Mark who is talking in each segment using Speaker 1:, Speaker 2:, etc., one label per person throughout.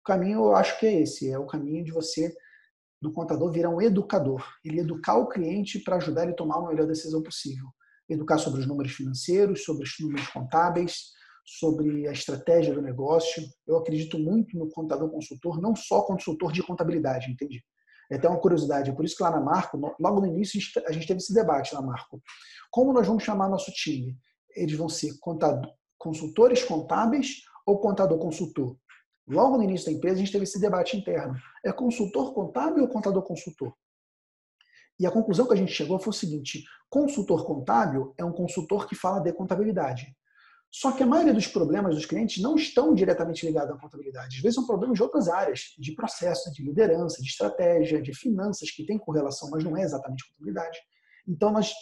Speaker 1: O caminho eu acho que é esse, é o caminho de você, do contador, virar um educador. Ele educar o cliente para ajudar ele a tomar a melhor decisão possível. Educar sobre os números financeiros, sobre os números contábeis, sobre a estratégia do negócio. Eu acredito muito no contador consultor, não só consultor de contabilidade, entende? É até uma curiosidade, por isso que lá na Marco, logo no início, a gente teve esse debate na Marco. Como nós vamos chamar nosso time? Eles vão ser contador, consultores contábeis ou contador consultor? Logo no início da empresa, a gente teve esse debate interno. É consultor contábil ou contador consultor? E a conclusão que a gente chegou foi o seguinte: consultor contábil é um consultor que fala de contabilidade. Só que a maioria dos problemas dos clientes não estão diretamente ligados à contabilidade. Às vezes são problemas de outras áreas, de processo, de liderança, de estratégia, de finanças, que tem correlação, mas não é exatamente contabilidade. Então nós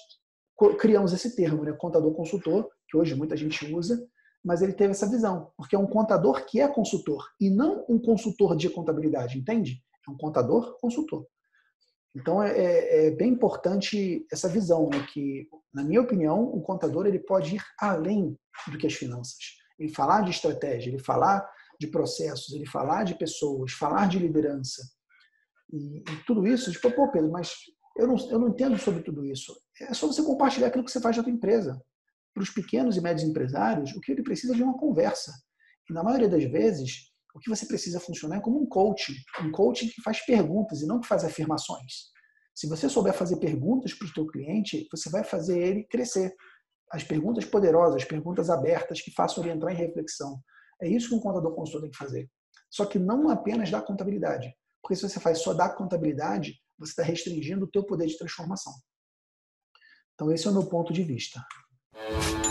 Speaker 1: criamos esse termo, né, contador consultor, que hoje muita gente usa, mas ele teve essa visão, porque é um contador que é consultor e não um consultor de contabilidade, entende? É um contador consultor. Então é, é, é bem importante essa visão, né, que na minha opinião o contador ele pode ir além do que as finanças. Ele falar de estratégia, ele falar de processos, ele falar de pessoas, falar de liderança. E, e tudo isso, tipo, pô, Pedro, mas eu não, eu não entendo sobre tudo isso. É só você compartilhar aquilo que você faz na sua empresa. Para os pequenos e médios empresários, o que ele precisa é de uma conversa. E na maioria das vezes, o que você precisa funcionar é como um coaching. Um coaching que faz perguntas e não que faz afirmações. Se você souber fazer perguntas para o seu cliente, você vai fazer ele crescer as perguntas poderosas, as perguntas abertas que façam ele entrar em reflexão. É isso que um contador consultor tem que fazer. Só que não apenas da contabilidade. Porque se você faz só da contabilidade, você está restringindo o teu poder de transformação. Então esse é o meu ponto de vista. Thank you.